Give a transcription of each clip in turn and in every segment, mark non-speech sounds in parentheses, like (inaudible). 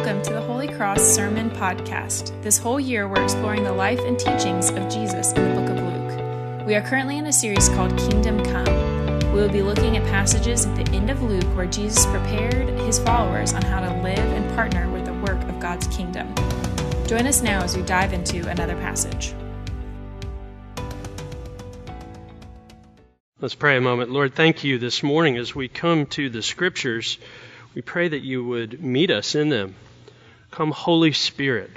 Welcome to the Holy Cross Sermon Podcast. This whole year, we're exploring the life and teachings of Jesus in the book of Luke. We are currently in a series called Kingdom Come. We will be looking at passages at the end of Luke where Jesus prepared his followers on how to live and partner with the work of God's kingdom. Join us now as we dive into another passage. Let's pray a moment. Lord, thank you this morning as we come to the scriptures. We pray that you would meet us in them. Come, Holy Spirit.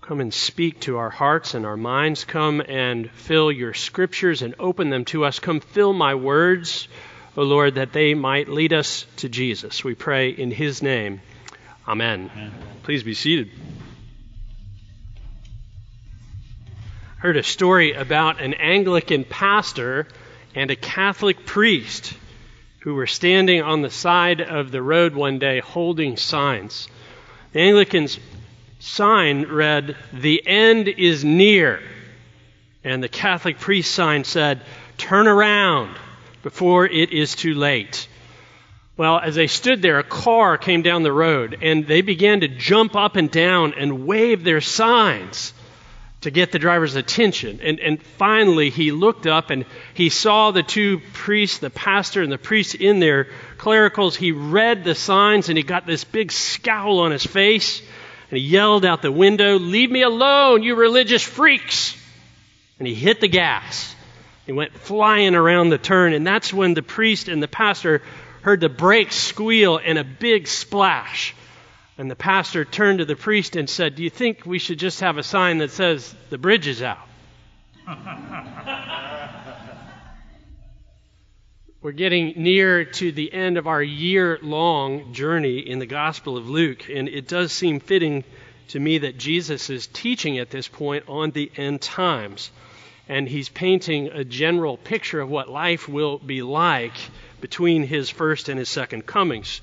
Come and speak to our hearts and our minds. Come and fill your scriptures and open them to us. Come fill my words, O Lord, that they might lead us to Jesus. We pray in his name. Amen. Amen. Please be seated. I heard a story about an Anglican pastor and a Catholic priest who were standing on the side of the road one day holding signs. The Anglican's sign read, The end is near. And the Catholic priest sign said, Turn around before it is too late. Well, as they stood there, a car came down the road and they began to jump up and down and wave their signs to get the driver's attention. And, and finally, he looked up and he saw the two priests, the pastor and the priest in their clericals. He read the signs and he got this big scowl on his face. And he yelled out the window, Leave me alone, you religious freaks! And he hit the gas. He went flying around the turn. And that's when the priest and the pastor heard the brakes squeal and a big splash. And the pastor turned to the priest and said, Do you think we should just have a sign that says, The bridge is out? (laughs) We're getting near to the end of our year long journey in the Gospel of Luke, and it does seem fitting to me that Jesus is teaching at this point on the end times. And he's painting a general picture of what life will be like between his first and his second comings.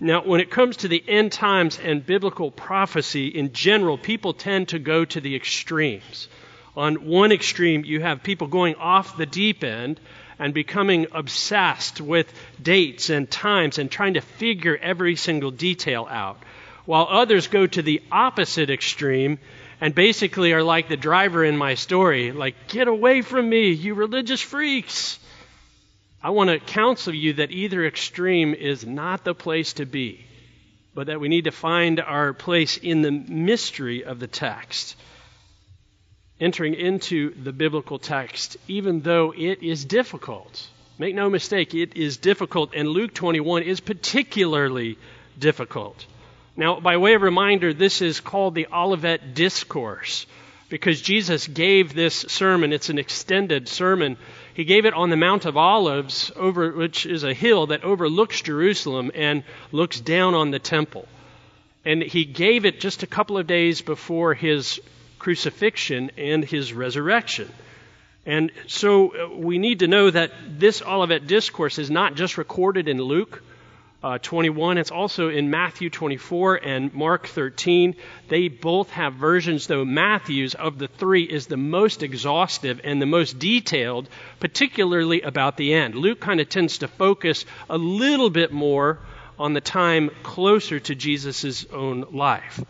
Now, when it comes to the end times and biblical prophecy in general, people tend to go to the extremes. On one extreme, you have people going off the deep end and becoming obsessed with dates and times and trying to figure every single detail out. While others go to the opposite extreme and basically are like the driver in my story, like, get away from me, you religious freaks. I want to counsel you that either extreme is not the place to be, but that we need to find our place in the mystery of the text. Entering into the biblical text, even though it is difficult. Make no mistake, it is difficult, and Luke 21 is particularly difficult. Now, by way of reminder, this is called the Olivet Discourse because Jesus gave this sermon. It's an extended sermon he gave it on the Mount of Olives, over, which is a hill that overlooks Jerusalem and looks down on the temple. And he gave it just a couple of days before his crucifixion and his resurrection. And so uh, we need to know that this Olivet Discourse is not just recorded in Luke, uh, 21. It's also in Matthew 24 and Mark 13. They both have versions, though Matthew's of the three is the most exhaustive and the most detailed, particularly about the end. Luke kind of tends to focus a little bit more on the time closer to Jesus' own life.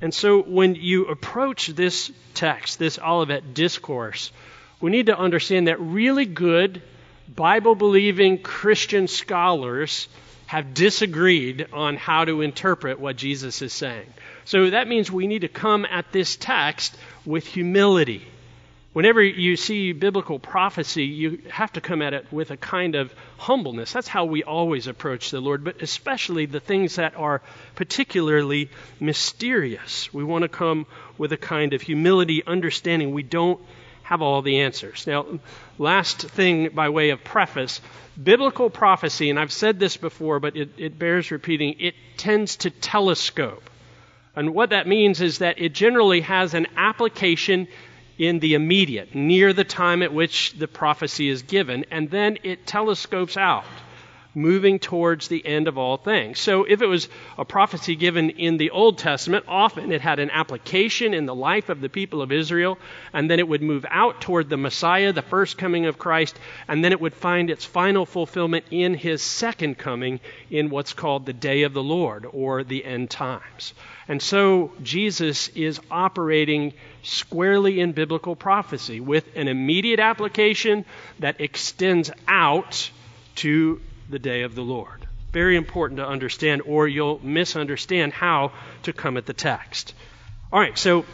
And so when you approach this text, this Olivet discourse, we need to understand that really good Bible believing Christian scholars have disagreed on how to interpret what Jesus is saying. So that means we need to come at this text with humility. Whenever you see biblical prophecy, you have to come at it with a kind of humbleness. That's how we always approach the Lord, but especially the things that are particularly mysterious. We want to come with a kind of humility, understanding we don't have all the answers. Now, last thing by way of preface biblical prophecy, and I've said this before, but it, it bears repeating, it tends to telescope. And what that means is that it generally has an application in the immediate, near the time at which the prophecy is given, and then it telescopes out moving towards the end of all things. So if it was a prophecy given in the Old Testament, often it had an application in the life of the people of Israel, and then it would move out toward the Messiah, the first coming of Christ, and then it would find its final fulfillment in his second coming in what's called the day of the Lord or the end times. And so Jesus is operating squarely in biblical prophecy with an immediate application that extends out to the day of the Lord. Very important to understand, or you'll misunderstand how to come at the text. All right, so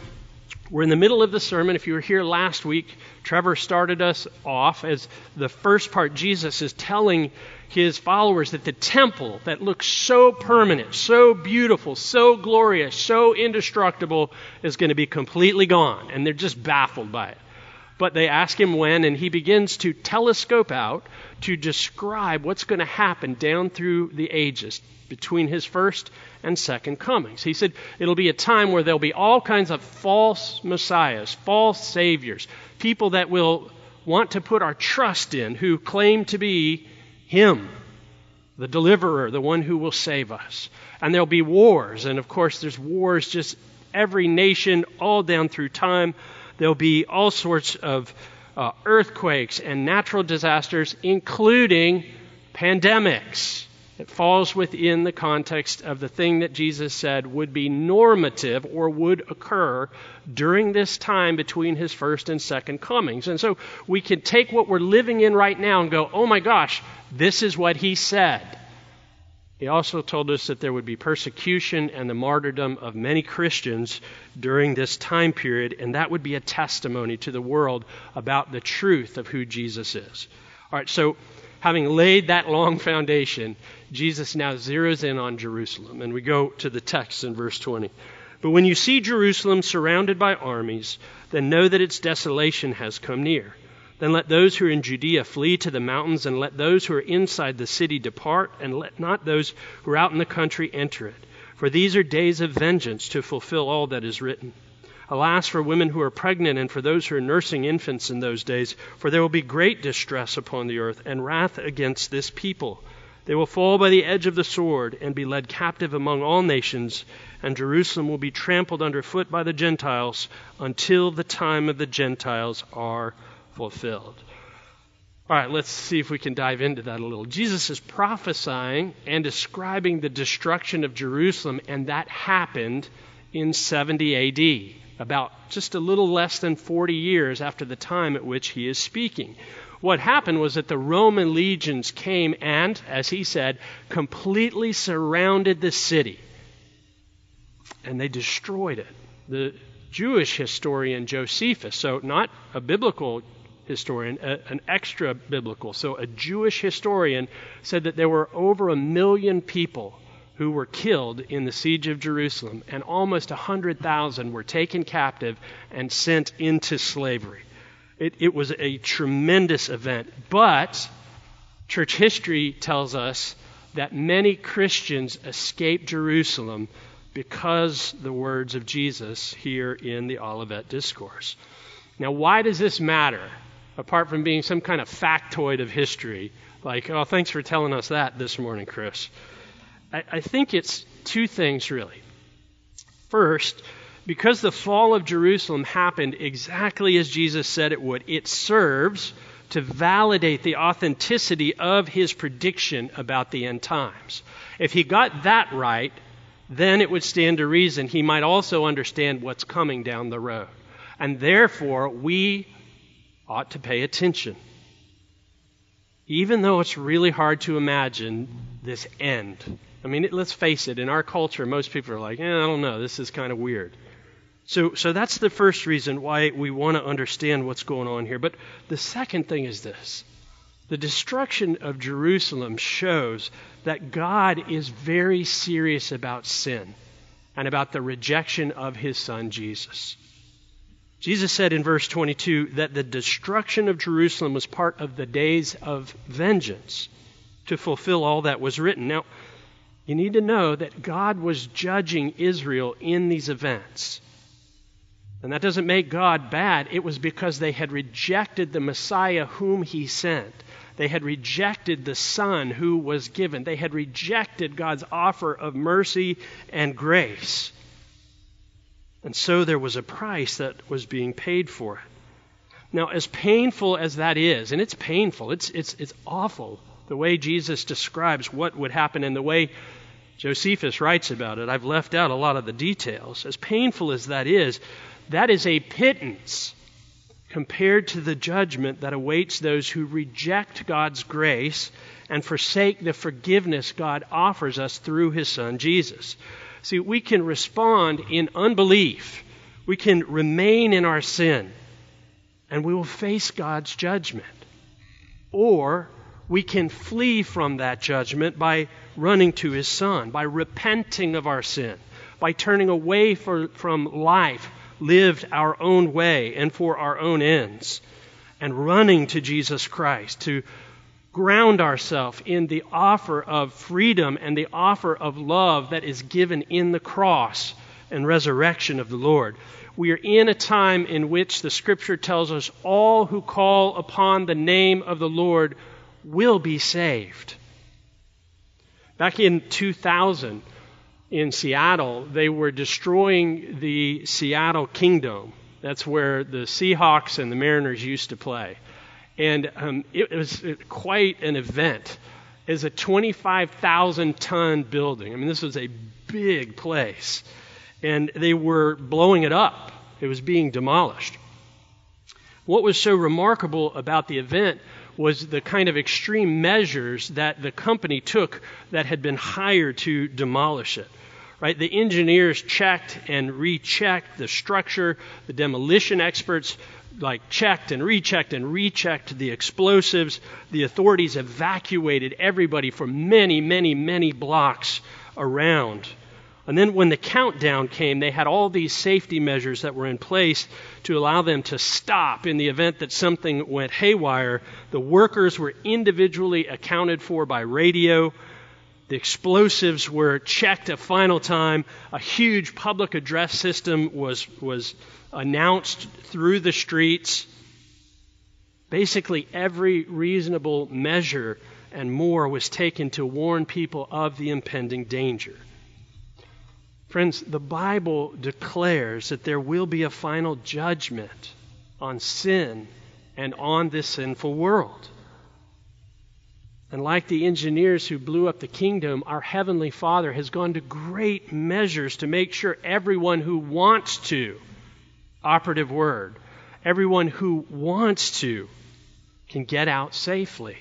we're in the middle of the sermon. If you were here last week, Trevor started us off as the first part. Jesus is telling his followers that the temple that looks so permanent, so beautiful, so glorious, so indestructible is going to be completely gone. And they're just baffled by it. But they ask him when, and he begins to telescope out to describe what's going to happen down through the ages between his first and second comings. He said it'll be a time where there'll be all kinds of false messiahs, false saviors, people that will want to put our trust in who claim to be him, the deliverer, the one who will save us. And there'll be wars, and of course, there's wars just every nation all down through time. There'll be all sorts of uh, earthquakes and natural disasters, including pandemics. It falls within the context of the thing that Jesus said would be normative or would occur during this time between his first and second comings. And so we can take what we're living in right now and go, oh my gosh, this is what he said. He also told us that there would be persecution and the martyrdom of many Christians during this time period, and that would be a testimony to the world about the truth of who Jesus is. All right, so having laid that long foundation, Jesus now zeroes in on Jerusalem, and we go to the text in verse 20. But when you see Jerusalem surrounded by armies, then know that its desolation has come near. Then let those who are in Judea flee to the mountains, and let those who are inside the city depart, and let not those who are out in the country enter it. For these are days of vengeance to fulfill all that is written. Alas, for women who are pregnant and for those who are nursing infants in those days, for there will be great distress upon the earth and wrath against this people. They will fall by the edge of the sword and be led captive among all nations, and Jerusalem will be trampled underfoot by the Gentiles until the time of the Gentiles are fulfilled. All right, let's see if we can dive into that a little. Jesus is prophesying and describing the destruction of Jerusalem, and that happened in 70 AD, about just a little less than 40 years after the time at which he is speaking. What happened was that the Roman legions came and, as he said, completely surrounded the city, and they destroyed it. The Jewish historian Josephus, so not a biblical historian, a, an extra biblical. So a Jewish historian said that there were over a million people who were killed in the siege of Jerusalem, and almost 100,000 were taken captive and sent into slavery. It, it was a tremendous event. But church history tells us that many Christians escaped Jerusalem because the words of Jesus here in the Olivet Discourse. Now, why does this matter? Apart from being some kind of factoid of history. Like, oh, thanks for telling us that this morning, Chris. I, I think it's two things, really. First, because the fall of Jerusalem happened exactly as Jesus said it would, it serves to validate the authenticity of his prediction about the end times. If he got that right, then it would stand to reason he might also understand what's coming down the road. And therefore, we ought to pay attention. Even though it's really hard to imagine this end. I mean, let's face it, in our culture, most people are like, eh, I don't know, this is kind of weird. So, so that's the first reason why we want to understand what's going on here. But the second thing is this the destruction of Jerusalem shows that God is very serious about sin and about the rejection of his son Jesus. Jesus said in verse 22 that the destruction of Jerusalem was part of the days of vengeance to fulfill all that was written. Now, you need to know that God was judging Israel in these events. And that doesn't make God bad. It was because they had rejected the Messiah whom he sent. They had rejected the Son who was given. They had rejected God's offer of mercy and grace. And so there was a price that was being paid for it. Now, as painful as that is, and it's painful, it's, it's, it's awful, the way Jesus describes what would happen and the way Josephus writes about it. I've left out a lot of the details. As painful as that is, that is a pittance compared to the judgment that awaits those who reject God's grace and forsake the forgiveness God offers us through his Son Jesus. See, we can respond in unbelief, we can remain in our sin, and we will face God's judgment. Or we can flee from that judgment by running to his Son, by repenting of our sin, by turning away for, from life lived our own way and for our own ends, and running to Jesus Christ to ground ourselves in the offer of freedom and the offer of love that is given in the cross and resurrection of the Lord. We are in a time in which the Scripture tells us all who call upon the name of the Lord will be saved. Back in 2000, in Seattle, they were destroying the Seattle Kingdome. That's where the Seahawks and the Mariners used to play. And um, it was quite an event. It's a 25,000 ton building. I mean, this was a big place. And they were blowing it up, it was being demolished. What was so remarkable about the event was the kind of extreme measures that the company took that had been hired to demolish it. Right? The engineers checked and rechecked the structure. The demolition experts like checked and rechecked and rechecked the explosives. The authorities evacuated everybody for many, many, many blocks around. And then when the countdown came, they had all these safety measures that were in place to allow them to stop in the event that something went haywire. The workers were individually accounted for by radio. The explosives were checked a final time. A huge public address system was, was announced through the streets. Basically, every reasonable measure and more was taken to warn people of the impending danger. Friends, the Bible declares that there will be a final judgment on sin and on this sinful world. And like the engineers who blew up the Kingdome, our Heavenly Father has gone to great measures to make sure everyone who wants to, operative word, everyone who wants to, can get out safely.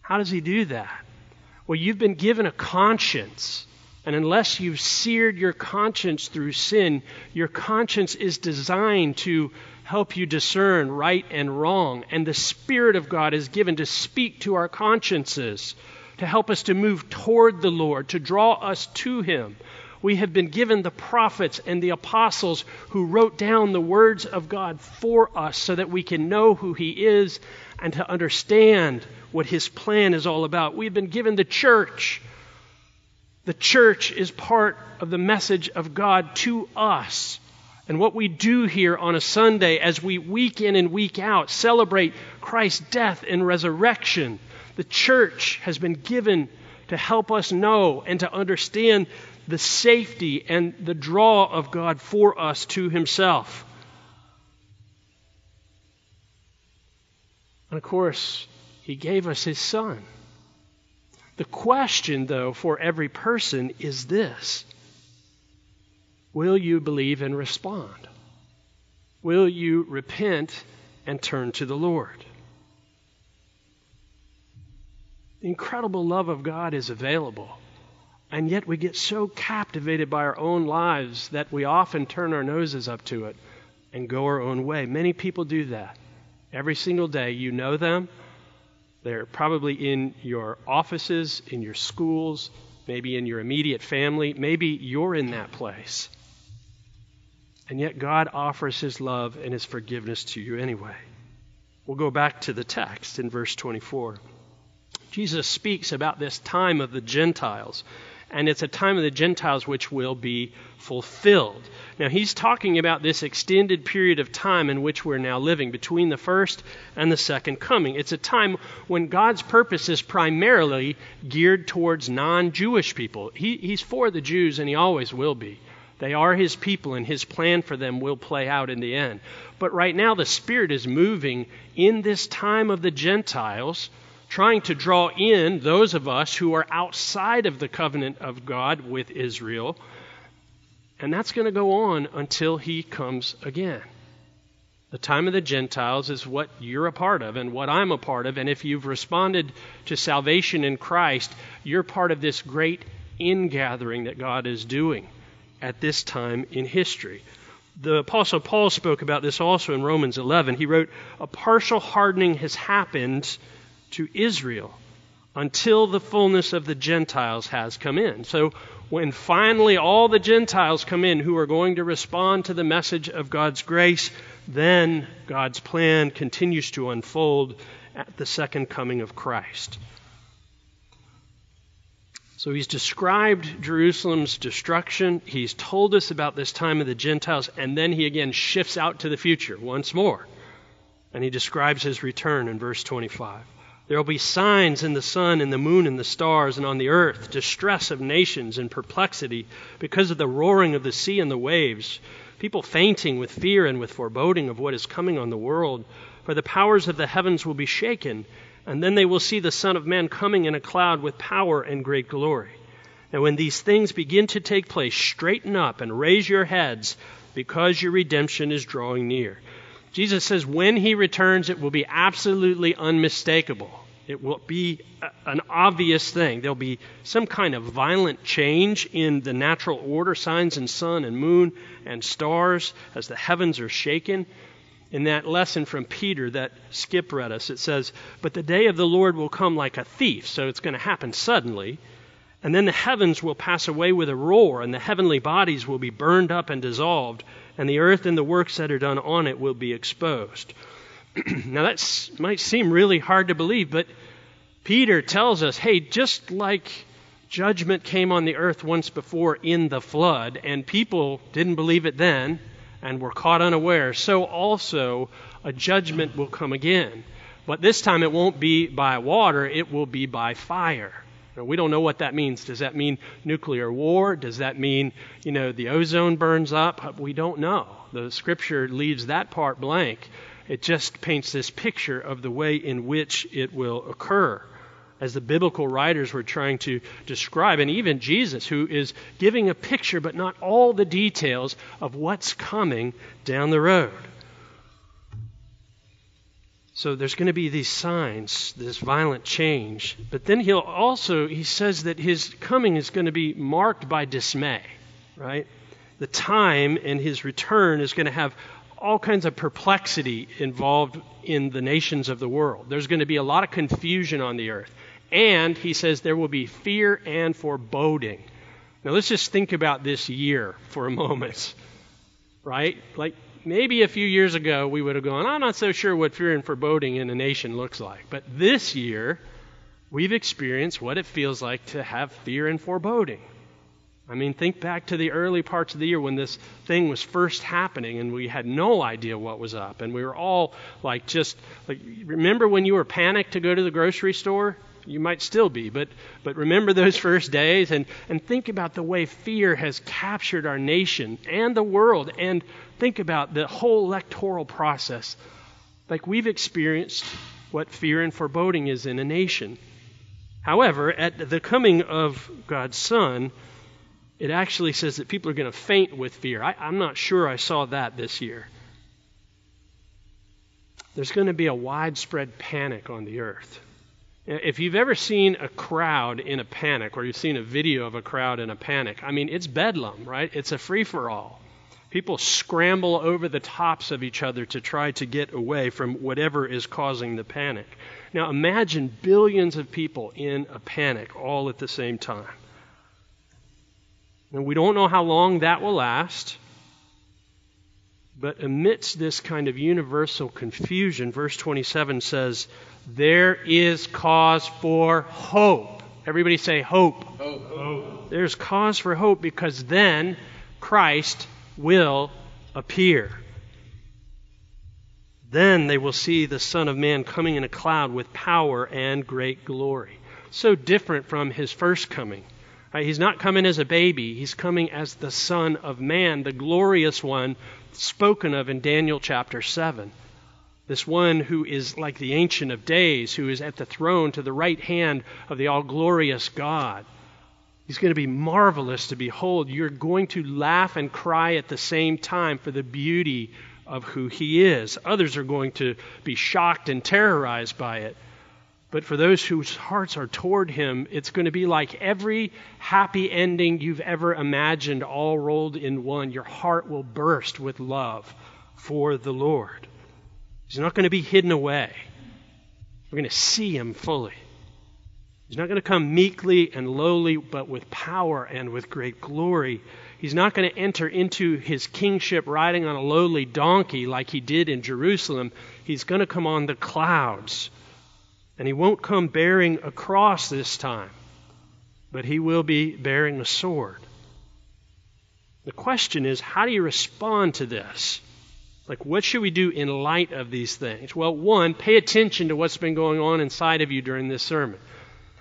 How does He do that? Well, you've been given a conscience. And unless you've seared your conscience through sin, your conscience is designed to help you discern right and wrong. And the Spirit of God is given to speak to our consciences, to help us to move toward the Lord, to draw us to Him. We have been given the prophets and the apostles who wrote down the words of God for us so that we can know who He is and to understand what His plan is all about. We've been given the church the church is part of the message of God to us. And what we do here on a Sunday as we week in and week out celebrate Christ's death and resurrection, the church has been given to help us know and to understand the safety and the draw of God for us to Himself. And of course, He gave us His Son. The question, though, for every person is this Will you believe and respond? Will you repent and turn to the Lord? The incredible love of God is available, and yet we get so captivated by our own lives that we often turn our noses up to it and go our own way. Many people do that. Every single day, you know them, they're probably in your offices, in your schools, maybe in your immediate family. Maybe you're in that place. And yet God offers his love and his forgiveness to you anyway. We'll go back to the text in verse 24. Jesus speaks about this time of the Gentiles and it's a time of the Gentiles which will be fulfilled. Now, he's talking about this extended period of time in which we're now living, between the first and the second coming. It's a time when God's purpose is primarily geared towards non Jewish people. He, he's for the Jews, and he always will be. They are his people, and his plan for them will play out in the end. But right now, the Spirit is moving in this time of the Gentiles, trying to draw in those of us who are outside of the covenant of God with Israel. And that's going to go on until he comes again. The time of the Gentiles is what you're a part of and what I'm a part of. And if you've responded to salvation in Christ, you're part of this great ingathering that God is doing at this time in history. The Apostle Paul spoke about this also in Romans 11. He wrote, A partial hardening has happened to Israel until the fullness of the Gentiles has come in. So, when finally all the Gentiles come in who are going to respond to the message of God's grace, then God's plan continues to unfold at the second coming of Christ. So he's described Jerusalem's destruction. He's told us about this time of the Gentiles, and then he again shifts out to the future once more. And he describes his return in verse 25. There will be signs in the sun and the moon and the stars and on the earth, distress of nations and perplexity because of the roaring of the sea and the waves, people fainting with fear and with foreboding of what is coming on the world. For the powers of the heavens will be shaken and then they will see the Son of Man coming in a cloud with power and great glory. And when these things begin to take place, straighten up and raise your heads, because your redemption is drawing near. Jesus says when he returns, it will be absolutely unmistakable. It will be an obvious thing. There'll be some kind of violent change in the natural order, signs and sun and moon and stars as the heavens are shaken in that lesson from Peter that Skip read us. It says, But the day of the Lord will come like a thief, so it's going to happen suddenly. And then the heavens will pass away with a roar, and the heavenly bodies will be burned up and dissolved, and the earth and the works that are done on it will be exposed. (clears throat) now, that might seem really hard to believe, but Peter tells us hey, just like judgment came on the earth once before in the flood, and people didn't believe it then, and were caught unaware, so also a judgment will come again. But this time it won't be by water, it will be by fire. Now, we don't know what that means. Does that mean nuclear war? Does that mean, you know, the ozone burns up? We don't know. The scripture leaves that part blank. It just paints this picture of the way in which it will occur as the biblical writers were trying to describe, and even Jesus, who is giving a picture but not all the details of what's coming down the road. So there's going to be these signs, this violent change. But then he'll also, he says that his coming is going to be marked by dismay, right? The time and his return is going to have all kinds of perplexity involved in the nations of the world. There's going to be a lot of confusion on the earth. And he says there will be fear and foreboding. Now let's just think about this year for a moment, right? Like maybe a few years ago we would have gone, I'm not so sure what fear and foreboding in a nation looks like. But this year, we've experienced what it feels like to have fear and foreboding. I mean, think back to the early parts of the year when this thing was first happening and we had no idea what was up. And we were all like, just like, remember when you were panicked to go to the grocery store? You might still be, but, but remember those (laughs) first days and, and think about the way fear has captured our nation and the world, and think about the whole electoral process. Like we've experienced what fear and foreboding is in a nation. However, at the coming of God's Son, it actually says that people are going to faint with fear. I, I'm not sure I saw that this year. There's going to be a widespread panic on the earth. If you've ever seen a crowd in a panic, or you've seen a video of a crowd in a panic, I mean, it's bedlam, right? It's a free for all. People scramble over the tops of each other to try to get away from whatever is causing the panic. Now, imagine billions of people in a panic all at the same time. And we don't know how long that will last. But amidst this kind of universal confusion, verse 27 says, there is cause for hope. Everybody say hope. Hope. hope. There's cause for hope because then Christ will appear. Then they will see the Son of Man coming in a cloud with power and great glory. So different from his first coming. Right? He's not coming as a baby, he's coming as the Son of Man, the glorious one spoken of in Daniel chapter 7. This one who is like the Ancient of Days, who is at the throne to the right hand of the all glorious God. He's going to be marvelous to behold. You're going to laugh and cry at the same time for the beauty of who he is. Others are going to be shocked and terrorized by it. But for those whose hearts are toward him, it's going to be like every happy ending you've ever imagined all rolled in one. Your heart will burst with love for the Lord. He's not going to be hidden away. We're going to see him fully. He's not going to come meekly and lowly, but with power and with great glory. He's not going to enter into his kingship riding on a lowly donkey like he did in Jerusalem. He's going to come on the clouds. And he won't come bearing a cross this time, but he will be bearing a sword. The question is how do you respond to this? Like, what should we do in light of these things? Well, one, pay attention to what's been going on inside of you during this sermon.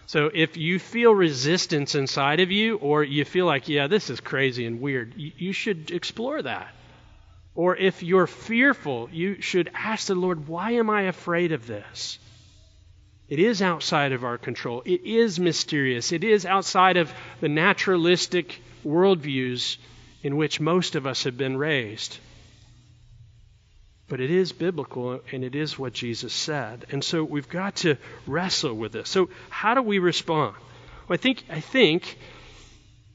So if you feel resistance inside of you, or you feel like, yeah, this is crazy and weird, you, should explore that. Or if you're fearful, you should ask the Lord, why am I afraid of this? It is outside of our control. It is mysterious. It is outside of the naturalistic worldviews in which most of us have been raised. But it is biblical and it is what Jesus said. And so we've got to wrestle with this. So how do we respond? Well, I think I think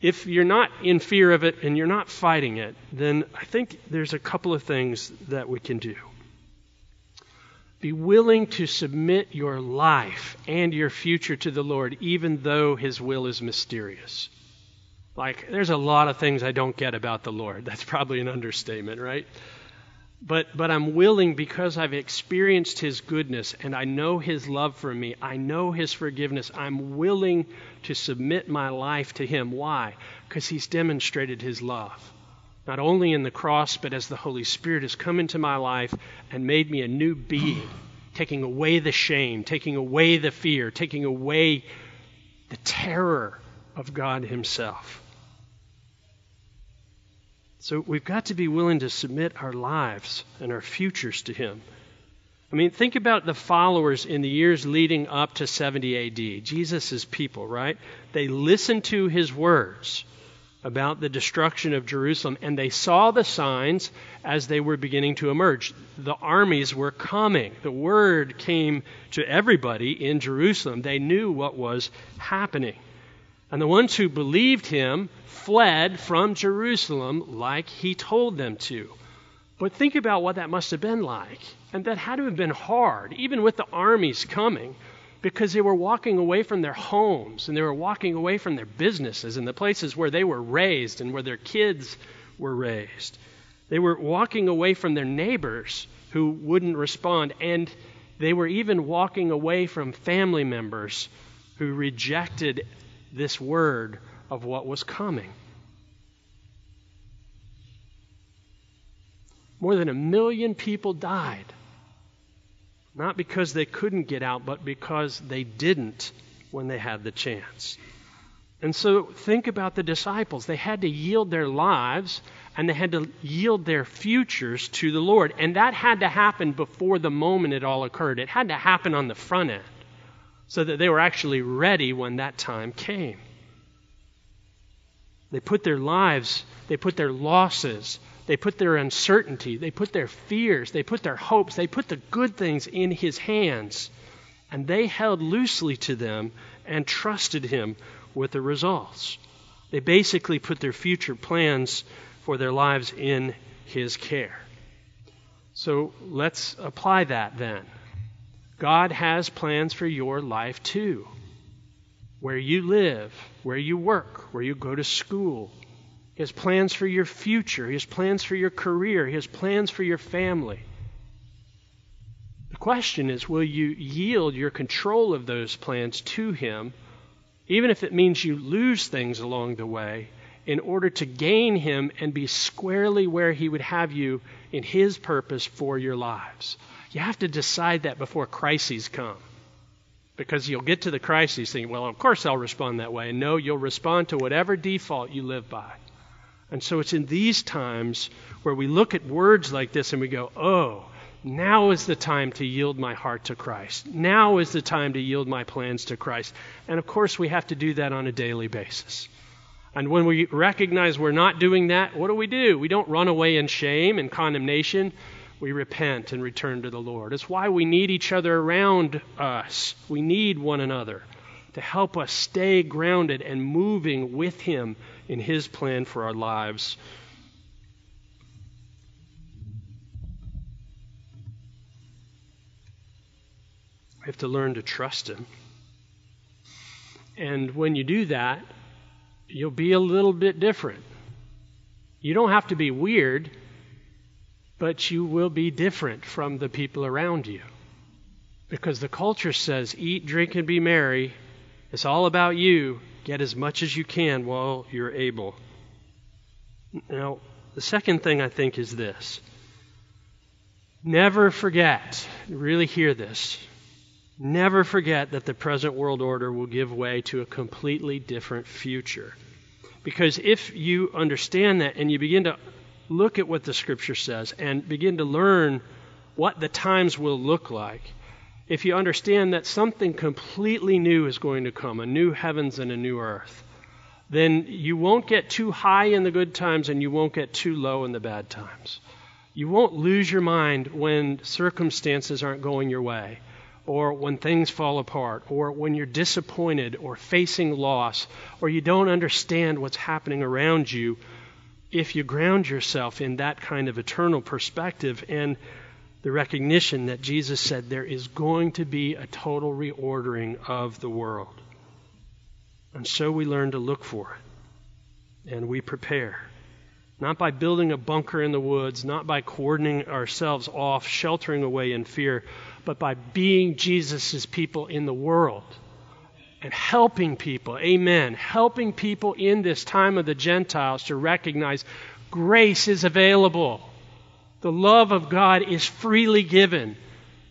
if you're not in fear of it and you're not fighting it, then I think there's a couple of things that we can do. Be willing to submit your life and your future to the Lord, even though His will is mysterious. Like, there's a lot of things I don't get about the Lord. That's probably an understatement, right? But, but I'm willing because I've experienced His goodness and I know His love for me. I know His forgiveness. I'm willing to submit my life to Him. Why? Because He's demonstrated His love. Not only in the cross, but as the Holy Spirit has come into my life and made me a new being, taking away the shame, taking away the fear, taking away the terror of God Himself. So we've got to be willing to submit our lives and our futures to Him. I mean, think about the followers in the years leading up to 70 AD. Jesus' people, right? They listened to His words about the destruction of Jerusalem, and they saw the signs as they were beginning to emerge. The armies were coming. The word came to everybody in Jerusalem. They knew what was happening. And the ones who believed him fled from Jerusalem like he told them to. But think about what that must have been like. And that had to have been hard, even with the armies coming, because they were walking away from their homes and they were walking away from their businesses and the places where they were raised and where their kids were raised. They were walking away from their neighbors who wouldn't respond. And they were even walking away from family members who rejected this word of what was coming. More than a million people died. Not because they couldn't get out, but because they didn't when they had the chance. And so think about the disciples. They had to yield their lives and they had to yield their futures to the Lord. And that had to happen before the moment it all occurred. It had to happen on the front end so that they were actually ready when that time came. They put their lives, they put their losses, they put their uncertainty, they put their fears, they put their hopes, they put the good things in His hands. And they held loosely to them and trusted Him with the results. They basically put their future plans for their lives in His care. So let's apply that then. God has plans for your life too where you live, where you work, where you go to school. He has plans for your future. He has plans for your career. He has plans for your family. The question is will you yield your control of those plans to Him even if it means you lose things along the way, in order to gain Him and be squarely where He would have you in His purpose for your lives. You have to decide that before crises come. Because you'll get to the crises thinking, well, of course I'll respond that way. And no, you'll respond to whatever default you live by. And so it's in these times where we look at words like this and we go, oh, now is the time to yield my heart to Christ. Now is the time to yield my plans to Christ. And of course, we have to do that on a daily basis. And when we recognize we're not doing that, what do we do? We don't run away in shame and condemnation. We repent and return to the Lord. It's why we need each other around us. We need one another to help us stay grounded and moving with Him in His plan for our lives. We have to learn to trust Him. And when you do that, you'll be a little bit different. You don't have to be weird, but you will be different from the people around you. Because the culture says, eat, drink, and be merry. It's all about you. Get as much as you can while you're able. Now, the second thing I think is this never forget, really hear this, Never forget that the present world order will give way to a completely different future. Because if you understand that and you begin to look at what the scripture says and begin to learn what the times will look like, if you understand that something completely new is going to come, a new heavens and a new earth, then you won't get too high in the good times and you won't get too low in the bad times. You won't lose your mind when circumstances aren't going your way or when things fall apart, or when you're disappointed or facing loss, or you don't understand what's happening around you, if you ground yourself in that kind of eternal perspective and the recognition that Jesus said there is going to be a total reordering of the world. And so we learn to look for it, and we prepare. Not by building a bunker in the woods, not by cordoning ourselves off, sheltering away in fear, but by being Jesus' people in the world and helping people. Amen. Helping people in this time of the Gentiles to recognize grace is available. The love of God is freely given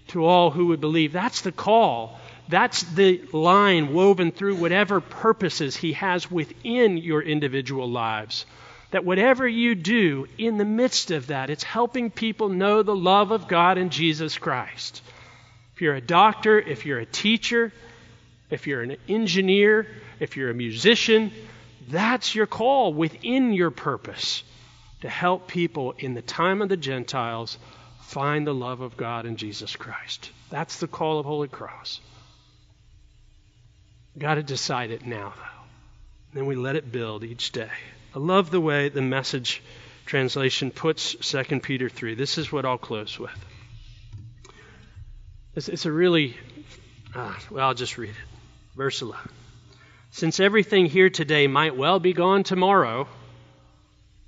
to all who would believe. That's the call. That's the line woven through whatever purposes He has within your individual lives. That whatever you do in the midst of that, it's helping people know the love of God and Jesus Christ. If you're a doctor, if you're a teacher, if you're an engineer, if you're a musician, that's your call within your purpose to help people in the time of the Gentiles find the love of God in Jesus Christ. That's the call of Holy Cross. Got to decide it now, though. Then we let it build each day. I love the way the message translation puts 2 Peter 3. This is what I'll close with. It's, it's a really, uh, well, I'll just read it. Verse 11. Since everything here today might well be gone tomorrow,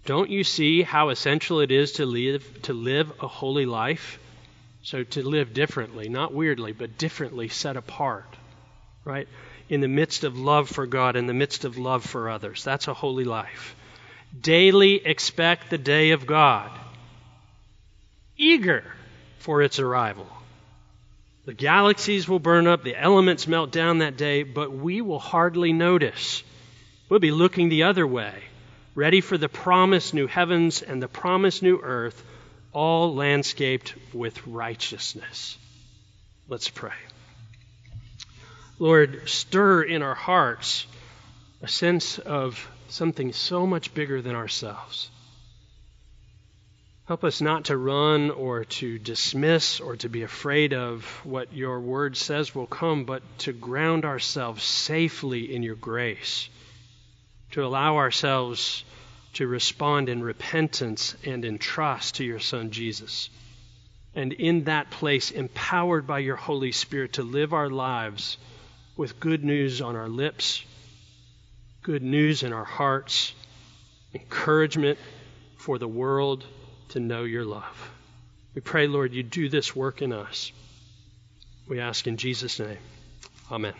don't you see how essential it is to live, to live a holy life? So to live differently, not weirdly, but differently, set apart, right? In the midst of love for God, in the midst of love for others. That's a holy life. Daily expect the day of God, eager for its arrival. The galaxies will burn up, the elements melt down that day, but we will hardly notice. We'll be looking the other way, ready for the promised new heavens and the promised new earth, all landscaped with righteousness. Let's pray. Lord, stir in our hearts a sense of something so much bigger than ourselves. Help us not to run or to dismiss or to be afraid of what your word says will come, but to ground ourselves safely in your grace, to allow ourselves to respond in repentance and in trust to your Son Jesus. And in that place, empowered by your Holy Spirit, to live our lives with good news on our lips, good news in our hearts, encouragement for the world to know your love. We pray, Lord, you do this work in us. We ask in Jesus' name. Amen.